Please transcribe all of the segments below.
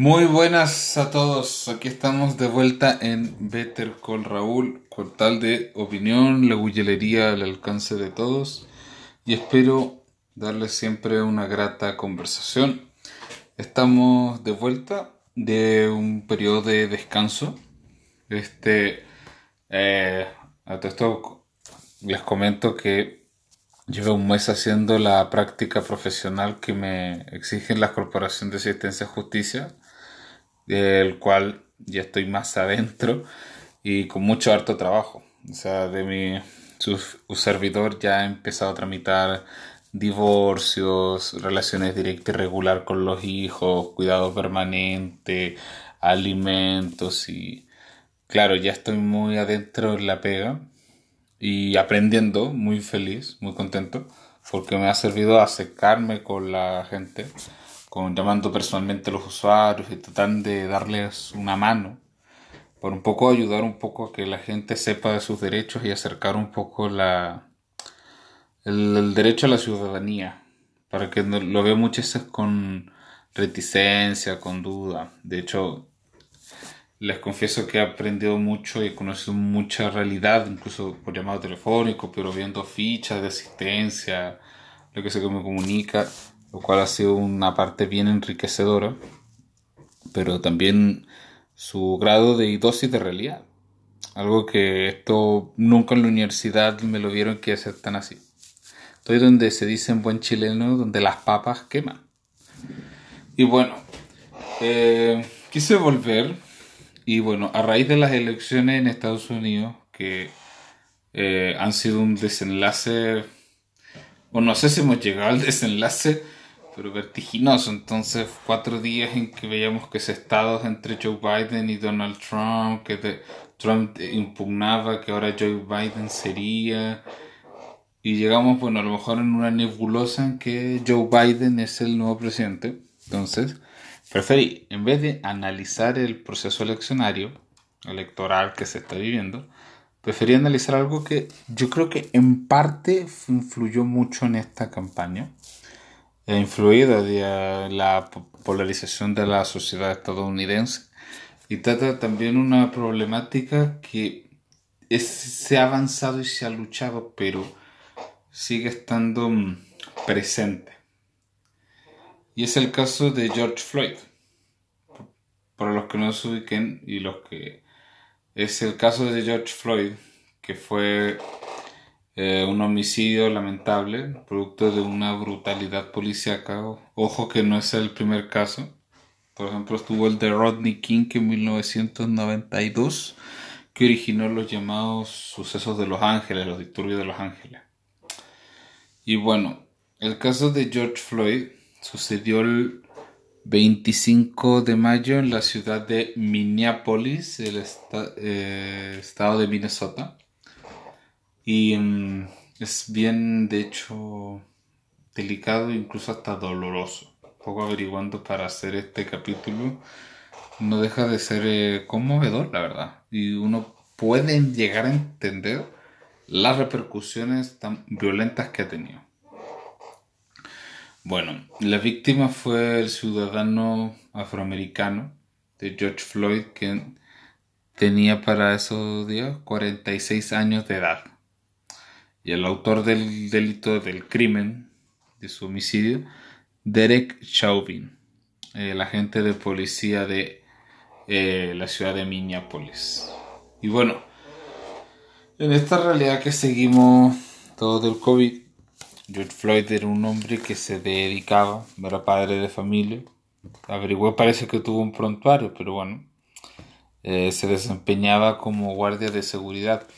Muy buenas a todos, aquí estamos de vuelta en Better Call Raúl, con tal de opinión, la guillería al alcance de todos y espero darles siempre una grata conversación. Estamos de vuelta de un periodo de descanso. Este, eh, a todo esto les comento que llevo un mes haciendo la práctica profesional que me exigen las corporaciones de asistencia a justicia, del cual ya estoy más adentro y con mucho harto trabajo. O sea, de mi su, servidor ya ha empezado a tramitar divorcios, relaciones directas y regular con los hijos, cuidado permanente, alimentos y claro, ya estoy muy adentro en la pega y aprendiendo, muy feliz, muy contento, porque me ha servido a acercarme con la gente, con llamando personalmente a los usuarios y tratando de darles una mano, por un poco ayudar un poco a que la gente sepa de sus derechos y acercar un poco la el, derecho a la ciudadanía, para que lo veo muchas veces con reticencia, con duda. De hecho, les confieso que he aprendido mucho y he conocido mucha realidad, incluso por llamado telefónico, pero viendo fichas de asistencia, lo que sé que me comunica, lo cual ha sido una parte bien enriquecedora, pero también su grado de dosis de realidad. Algo que esto nunca en la universidad me lo vieron que ser tan así. Estoy donde se dice en buen chileno, donde las papas queman. Y bueno, eh, quise volver y bueno, a raíz de las elecciones en Estados Unidos, que eh, han sido un desenlace, o no sé si hemos llegado al desenlace, pero vertiginoso. Entonces, cuatro días en que veíamos que ese estado entre Joe Biden y Donald Trump, que Trump impugnaba que ahora Joe Biden sería. Y llegamos, bueno, a lo mejor en una nebulosa en que Joe Biden es el nuevo presidente. Entonces, Preferí, en vez de analizar el proceso eleccionario, electoral que se está viviendo, preferí analizar algo que yo creo que en parte influyó mucho en esta campaña. Ha influido de la polarización de la sociedad estadounidense y trata también una problemática que se ha avanzado y se ha luchado, pero sigue estando mm, presente. Y es el caso de George Floyd. Para los que no se ubiquen y los que... Es el caso de George Floyd, que fue eh, un homicidio lamentable, producto de una brutalidad policíaca. Ojo que no es el primer caso. Por ejemplo, estuvo el de Rodney King en 1992, que originó los llamados sucesos de Los Ángeles, los disturbios de Los Ángeles. Y bueno, el caso de George Floyd Sucedió el 25 de mayo en la ciudad de Minneapolis, el eh, estado de Minnesota. Y mm, es bien, de hecho, delicado, incluso hasta doloroso. Un poco averiguando para hacer este capítulo, no deja de ser eh, conmovedor, la verdad. Y uno puede llegar a entender las repercusiones tan violentas que ha tenido. Bueno, la víctima fue el ciudadano afroamericano de George Floyd, que tenía para esos días 46 años de edad. Y el autor del delito del crimen, de su homicidio, Derek Chauvin, el agente de policía de eh, la ciudad de Minneapolis. Y bueno, en esta realidad que seguimos todo del COVID, George Floyd era un hombre que se dedicaba, era padre de familia. Averigué, parece que tuvo un prontuario, pero bueno, eh, se desempeñaba como guardia de seguridad.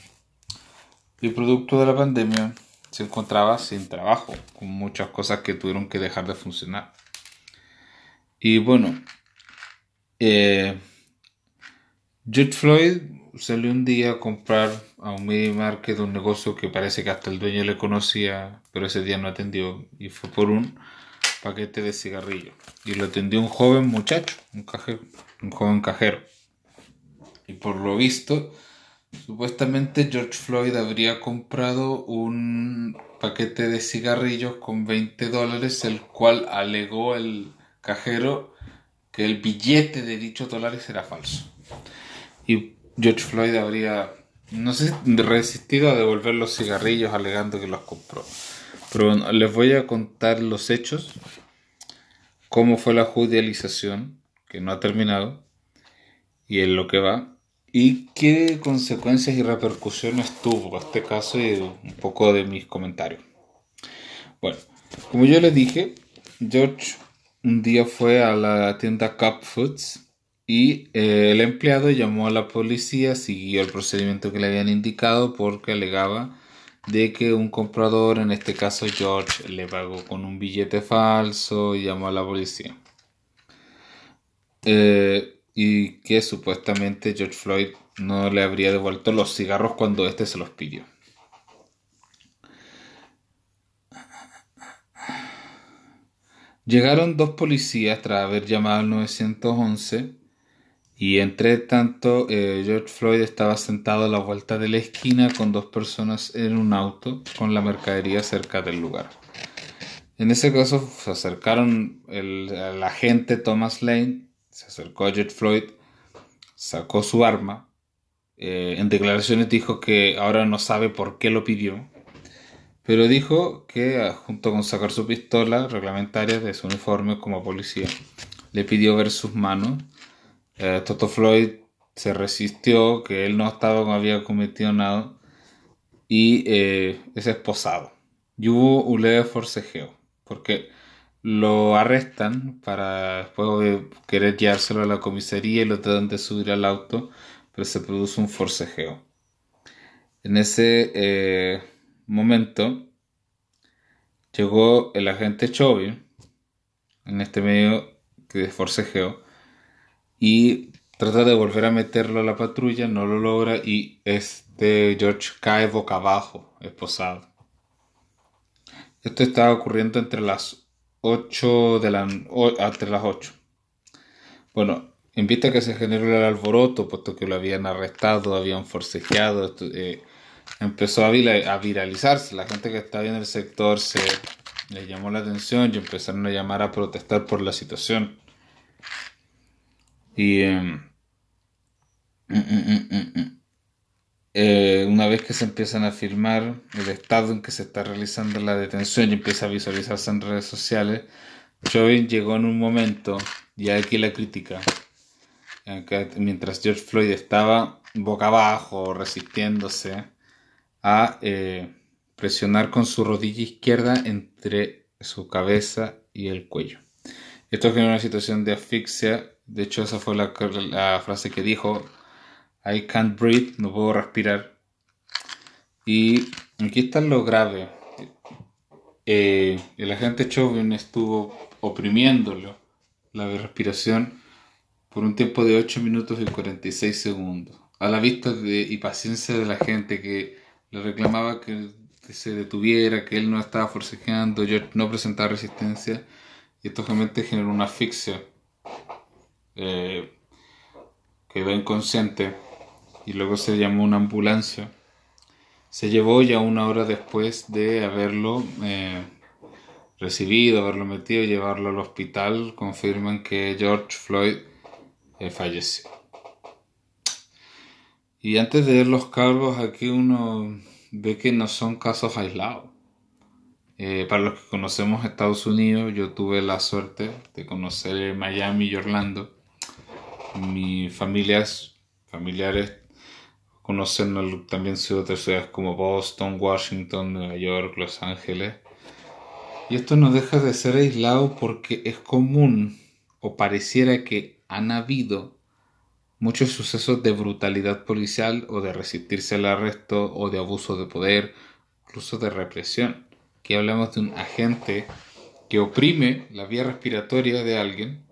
Y producto de la pandemia se encontraba sin trabajo, con muchas cosas que tuvieron que dejar de funcionar. Y bueno, eh, Floyd salió un día a comprar a un mini market un negocio que parece que hasta el dueño le conocía, pero ese día no atendió y fue por un paquete de cigarrillos. Y lo atendió un joven muchacho, un cajero, un joven cajero. Y por lo visto, supuestamente George Floyd habría comprado un paquete de cigarrillos con 20 dólares, el cual alegó el cajero que el billete de dichos dólares era falso. Y George Floyd habría, no sé, resistido a devolver los cigarrillos alegando que los compró. Pero les voy a contar los hechos, cómo fue la judicialización, que no ha terminado, y en lo que va, y qué consecuencias y repercusiones tuvo este caso y un poco de mis comentarios. Bueno, como yo les dije, George un día fue a la tienda Cup Foods y eh, el empleado llamó a la policía, siguió el procedimiento que le habían indicado porque alegaba de que un comprador, en este caso George, le pagó con un billete falso y llamó a la policía. Eh, y que supuestamente George Floyd no le habría devuelto los cigarros cuando éste se los pidió. Llegaron dos policías tras haber llamado al 911 y entre tanto eh, George Floyd estaba sentado a la vuelta de la esquina con dos personas en un auto con la mercadería cerca del lugar. En ese caso se acercaron el, el agente Thomas Lane se acercó a George Floyd, sacó su arma, eh, en declaraciones dijo que ahora no sabe por qué lo pidió, pero dijo que ah, junto con sacar su pistola reglamentaria de su uniforme como policía, le pidió ver sus manos. Eh, Toto Floyd se resistió, que él no estaba, no había cometido nada, y eh, es esposado. Y hubo un leve forcejeo, porque lo arrestan para después querer llevárselo a la comisaría y lo tratan de subir al auto, pero se produce un forcejeo. En ese eh, momento llegó el agente Chovy en este medio de forcejeo y trata de volver a meterlo a la patrulla, no lo logra y este George cae boca abajo, esposado. Esto estaba ocurriendo entre las 8 de la, entre las 8. Bueno, en vista que se generó el alboroto, puesto que lo habían arrestado, habían forcejeado, eh, empezó a, viralizarse. La gente que estaba en el sector se le llamó la atención y empezaron a llamar a protestar por la situación. Y em, mm, mm, mm, eh, una vez que se empiezan a filmar el estado en que se está realizando la detención y empieza a visualizarse en redes sociales, Chauvin llegó en un momento, y aquí la crítica, mientras George Floyd estaba boca abajo, resistiéndose a eh, presionar con su rodilla izquierda entre su cabeza y el cuello. Esto generó una situación de asfixia, de hecho esa fue la frase que dijo, I can't breathe, no puedo respirar. Y aquí está lo grave. Eh, el agente Chauvin estuvo oprimiéndolo la respiración por un tiempo de 8 minutos y 46 segundos. A la vista de, y paciencia de la gente que le reclamaba que, se detuviera, que él no estaba forcejeando, yo no presentaba resistencia, y esto realmente generó una asfixia. Eh, quedó inconsciente y luego se llamó una ambulancia. Se llevó ya una hora después de haberlo eh, recibido, haberlo metido, llevarlo al hospital, confirman que George Floyd eh, falleció. Y antes de ver los cargos, aquí uno ve que no son casos aislados. Eh, para los que conocemos Estados Unidos, yo tuve la suerte de conocer Miami y Orlando. Mis familias, familiares conocen también otras ciudades como Boston, Washington, Nueva York, Los Ángeles. Y esto no deja de ser aislado porque es común o pareciera que han habido muchos sucesos de brutalidad policial o de resistirse al arresto o de abuso de poder, incluso de represión. Aquí hablamos de un agente que oprime la vía respiratoria de alguien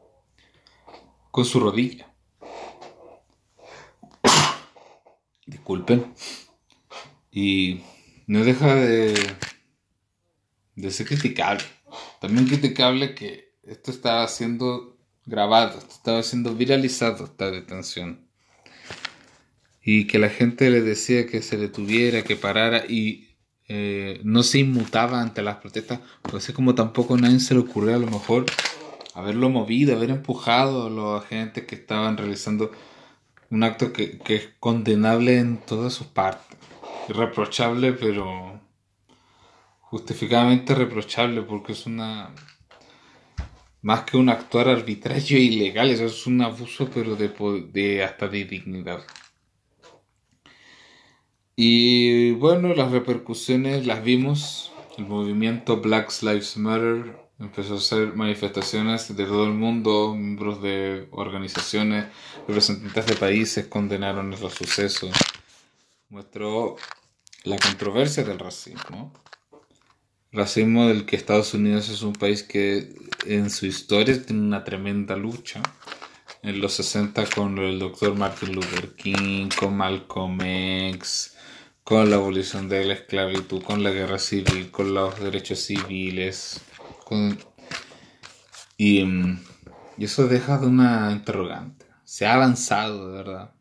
con su rodilla. Disculpen. Y no deja de, de ser criticable. También criticable que esto estaba siendo grabado, estaba siendo viralizado esta detención. Y que la gente le decía que se detuviera, que parara y eh, no se inmutaba ante las protestas. Pues es como tampoco a nadie se le ocurrió a lo mejor haberlo movido, haber empujado a los agentes que estaban realizando un acto que, que es condenable en todas sus partes. Irreprochable, pero justificadamente reprochable porque es una más que un actuar arbitrario e ilegal, eso es un abuso pero de, de hasta de dignidad. Y bueno, las repercusiones las vimos. El movimiento Black Lives Matter empezó a hacer manifestaciones de todo el mundo, miembros de organizaciones, representantes de países condenaron los sucesos. Muestró la controversia del racismo. Racismo del que Estados Unidos es un país que en su historia tiene una tremenda lucha. En los 60 con el doctor Martin Luther King, con Malcolm X, con la abolición de la esclavitud, con la guerra civil, con los derechos civiles. Y, mm, y eso deja de una interrogante. Se ha avanzado, de verdad.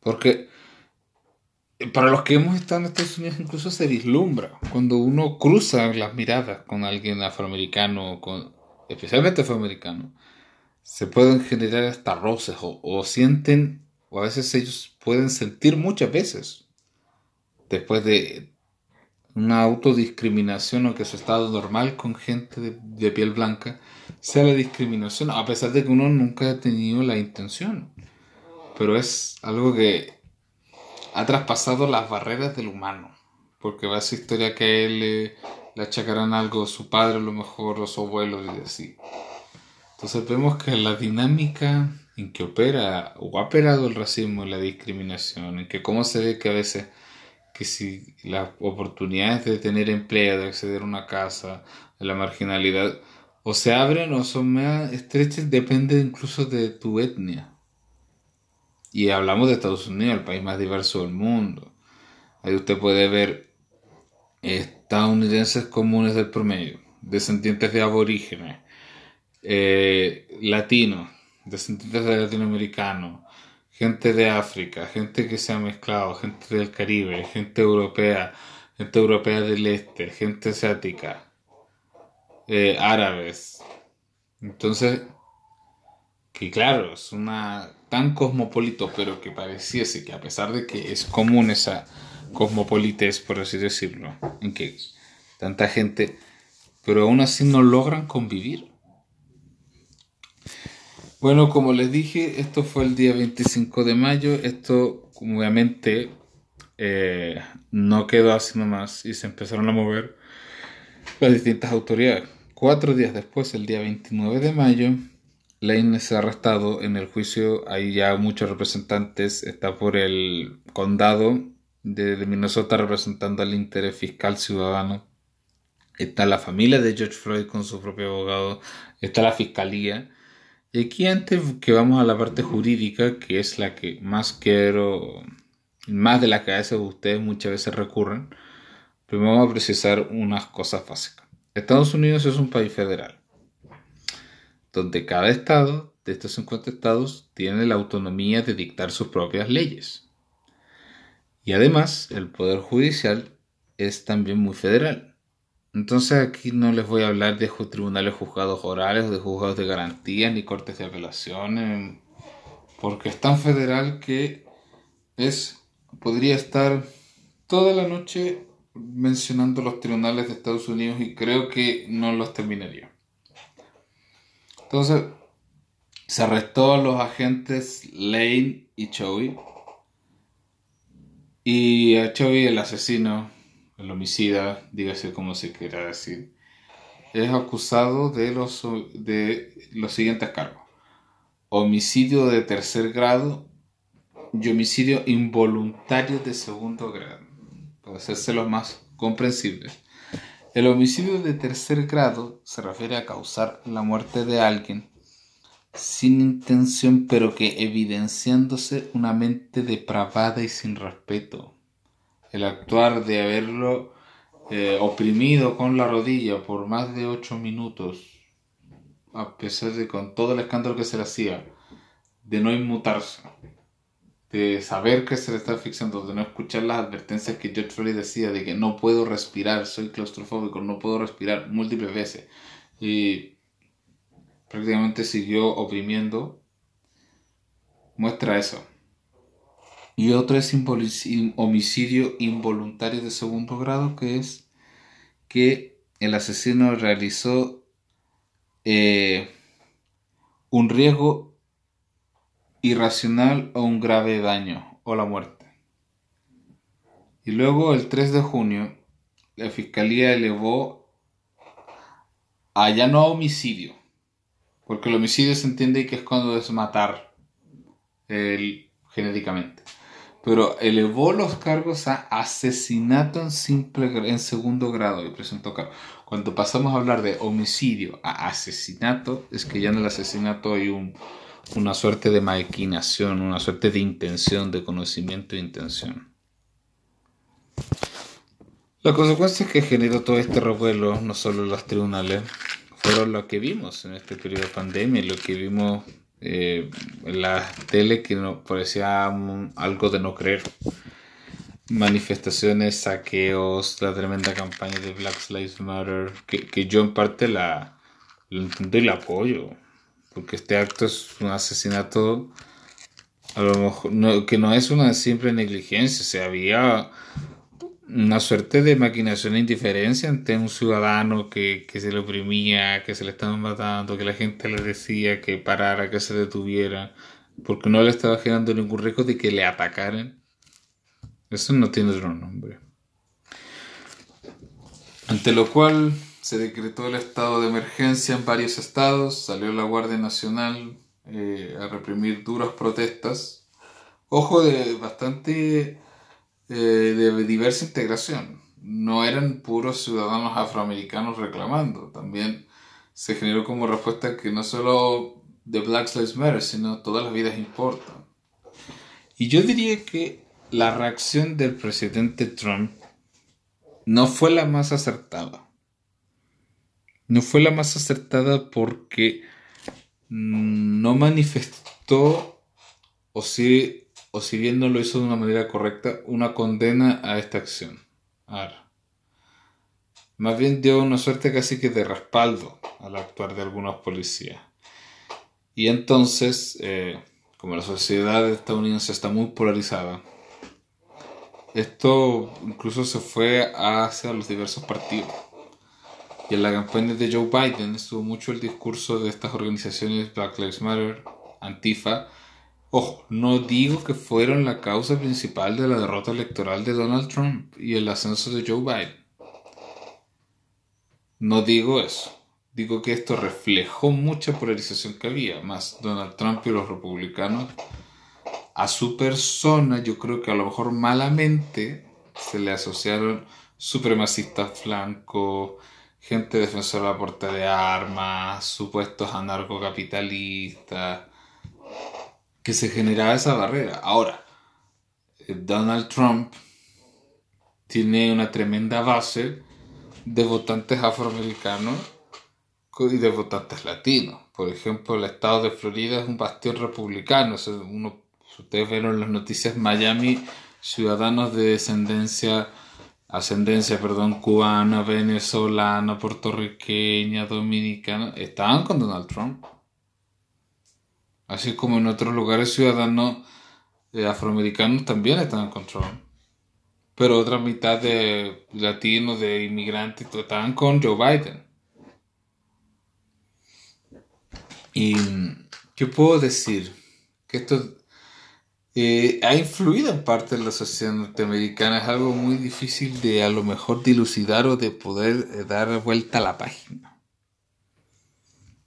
Porque para los que hemos estado en Estados Unidos incluso se vislumbra cuando uno cruza las miradas con alguien afroamericano, con, especialmente afroamericano, se pueden generar hasta roces o, sienten, o a veces ellos pueden sentir muchas veces, después de una autodiscriminación o que su estado normal con gente de, piel blanca sea la discriminación, a pesar de que uno nunca ha tenido la intención. Pero es algo que ha traspasado las barreras del humano. Porque va a ser historia que él le, le achacarán algo su padre, a lo mejor, o su abuelo, y así. Entonces vemos que la dinámica en que opera o ha operado el racismo y la discriminación, en que cómo se ve que a veces que si las oportunidades de tener empleo, de acceder a una casa, de la marginalidad, o se abren o son más estrechas, depende incluso de tu etnia. Y hablamos de Estados Unidos, el país más diverso del mundo. Ahí usted puede ver estadounidenses comunes del promedio, descendientes de aborígenes, eh, latinos, descendientes de latinoamericanos, gente de África, gente que se ha mezclado, gente del Caribe, gente europea, gente europea del este, gente asiática, eh, árabes. Entonces, que claro, es una tan cosmopolito, pero que pareciese que a pesar de que es común esa cosmopolitez, por así decirlo, en que tanta gente, pero aún así no logran convivir. Bueno, como les dije, esto fue el día 25 de mayo, esto obviamente eh, no quedó así nomás y se empezaron a mover las distintas autoridades. Cuatro días después, el día 29 de mayo, Lane ha arrestado en el juicio. Hay ya muchos representantes. Está por el condado de, Minnesota representando al interés fiscal ciudadano. Está la familia de George Floyd con su propio abogado. Está la fiscalía. Y aquí antes que vamos a la parte jurídica, que es la que más quiero, más de la que a veces ustedes muchas veces recurren, primero vamos a precisar unas cosas básicas. Estados Unidos es un país federal donde cada estado de estos 50 estados tiene la autonomía de dictar sus propias leyes. Y además, el Poder Judicial es también muy federal. Entonces aquí no les voy a hablar de tribunales juzgados orales, de juzgados de garantía, ni cortes de apelación, porque es tan federal que es podría estar toda la noche mencionando los tribunales de Estados Unidos y creo que no los terminaría. Entonces, se arrestó a los agentes Lane y Chovy. Y a Chovy, el asesino, el homicida, dígase como se quiera decir, es acusado de los, de los siguientes cargos. Homicidio de tercer grado y homicidio involuntario de segundo grado. Para hacerse los más comprensibles. El homicidio de tercer grado se refiere a causar la muerte de alguien sin intención pero que evidenciándose una mente depravada y sin respeto. El actuar de haberlo eh, oprimido con la rodilla por más de ocho minutos, a pesar de con todo el escándalo que se le hacía, de no inmutarse, de saber que se le está asfixiando, de no escuchar las advertencias que George Floyd decía de que no puedo respirar, soy claustrofóbico, no puedo respirar múltiples veces. Y prácticamente siguió oprimiendo, muestra eso. Y otro es homicidio involuntario de segundo grado, que es que el asesino realizó eh, un riesgo irracional o un grave daño o la muerte. Y luego el 3 de junio, la fiscalía elevó a ya no a homicidio, porque el homicidio se entiende que es cuando es matar el, genéricamente pero elevó los cargos a asesinato en simple en segundo grado y presentó cuando pasamos a hablar de homicidio a asesinato es que ya en el asesinato hay un, una suerte de maquinación una suerte de intención de conocimiento e intención. La consecuencia que generó todo este revuelo no solo en los tribunales fueron lo que vimos en este periodo de pandemia lo que vimos eh, en la tele que no, parecía algo de no creer. Manifestaciones, saqueos, la tremenda campaña de Black Lives Matter, que, que yo en parte la, lo entiendo y la apoyo, porque este acto es un asesinato a lo mejor que no es una simple negligencia, se había una suerte de maquinación e indiferencia ante un ciudadano que, se le oprimía, que se le estaban matando, que la gente le decía que parara, que se detuviera, porque no le estaba generando ningún riesgo de que le atacaran. Eso no tiene otro nombre. Ante lo cual se decretó el estado de emergencia en varios estados, salió la Guardia Nacional eh, a reprimir duras protestas. Ojo de bastante eh, de diversa integración. No eran puros ciudadanos afroamericanos reclamando, también se generó como respuesta que no solo de Black Lives Matter, sino todas las vidas importan. Y yo diría que la reacción del presidente Trump no fue la más acertada. No fue la más acertada porque no manifestó o sí o si bien no lo hizo de una manera correcta, una condena a esta acción. Ahora, más bien dio una suerte casi que de respaldo al actuar de algunos policías. Y entonces, eh, como la sociedad estadounidense está muy polarizada, esto incluso se fue hacia los diversos partidos. Y en la campaña de Joe Biden estuvo mucho el discurso de estas organizaciones Black Lives Matter, Antifa, Ojo, no digo que fueron la causa principal de la derrota electoral de Donald Trump y el ascenso de Joe Biden. No digo eso. Digo que esto reflejó mucha polarización que había, más Donald Trump y los republicanos. A su persona, yo creo que a lo mejor malamente se le asociaron supremacistas blancos, gente defensora de la puerta de armas, supuestos anarcocapitalistas que se generaba esa barrera. Ahora, eh, Donald Trump tiene una tremenda base de votantes afroamericanos y de votantes latinos. Por ejemplo, el estado de Florida es un bastión republicano. uno, ustedes vieron las noticias, Miami, ciudadanos de descendencia, ascendencia, perdón, cubana, venezolana, puertorriqueña, dominicana, estaban con Donald Trump. Así como en otros lugares ciudadanos eh, afroamericanos también están en control. Pero otra mitad de latinos, de inmigrantes, estaban con Joe Biden. Y qué puedo decir que esto eh, ha influido en parte en la sociedad norteamericana. Es algo muy difícil de a lo mejor dilucidar o de poder eh, dar vuelta a la página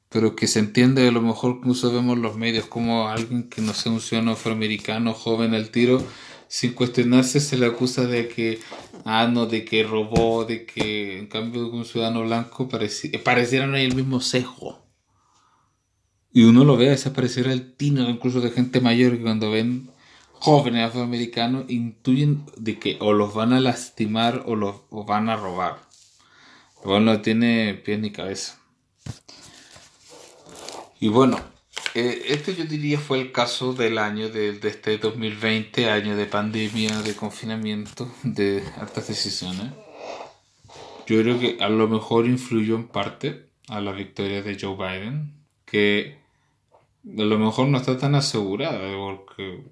pero que se entiende a lo mejor incluso vemos los medios como alguien que no sea un ciudadano afroamericano joven al tiro sin cuestionarse se le acusa de que ah no de que robó de que en cambio un ciudadano blanco pareciera no hay el mismo sesgo y uno lo ve desaparecer el tino incluso de gente mayor que cuando ven jóvenes afroamericanos intuyen de que o los van a lastimar o los van a robar. O no tiene pies ni cabeza y bueno, eh, este yo diría fue el caso del año de, de, este 2020, año de pandemia, de confinamiento, de altas decisiones. Yo creo que a lo mejor influyó en parte a la victoria de Joe Biden, que a lo mejor no está tan asegurada porque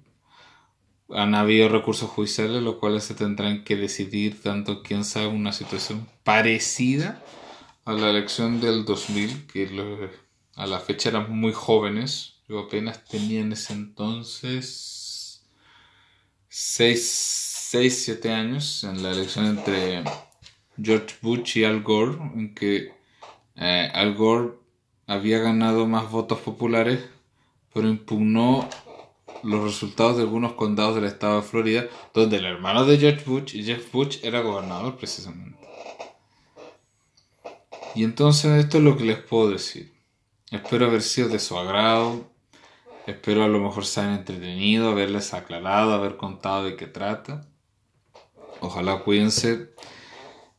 han habido recursos judiciales los cuales se tendrán que decidir tanto quién sabe una situación parecida a la elección del 2000 que a la fecha eran muy jóvenes yo apenas tenía en ese entonces 6, 7 años en la elección entre George Bush y Al Gore en que eh, Al Gore había ganado más votos populares pero impugnó los resultados de algunos condados del estado de Florida, donde el hermano de George Bush, Jeff Bush, era gobernador precisamente. Y entonces esto es lo que les puedo decir. Espero haber sido de su agrado. Espero a lo mejor se hayan entretenido, haberles aclarado, haber contado de qué trata. Ojalá cuídense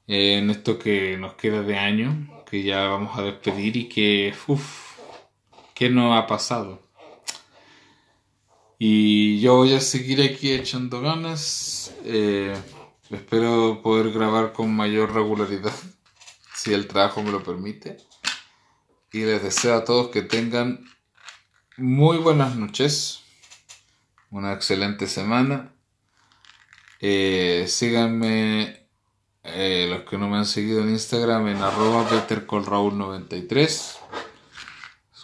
en esto que nos queda de año, que ya vamos a despedir y que, uff, ¿qué no ha pasado? Y yo voy a seguir aquí echando ganas. Eh, espero poder grabar con mayor regularidad, si el trabajo me lo permite. Y les deseo a todos que tengan muy buenas noches, una excelente semana. Eh, síganme, eh, los que no me han seguido en Instagram, en arroba bettercolraul93.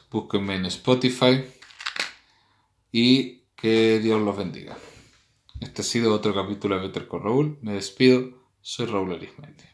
Búsquenme en Spotify. Y que Dios los bendiga. Este ha sido otro capítulo de Better con Raúl. Me despido. Soy Raúl Arismendi.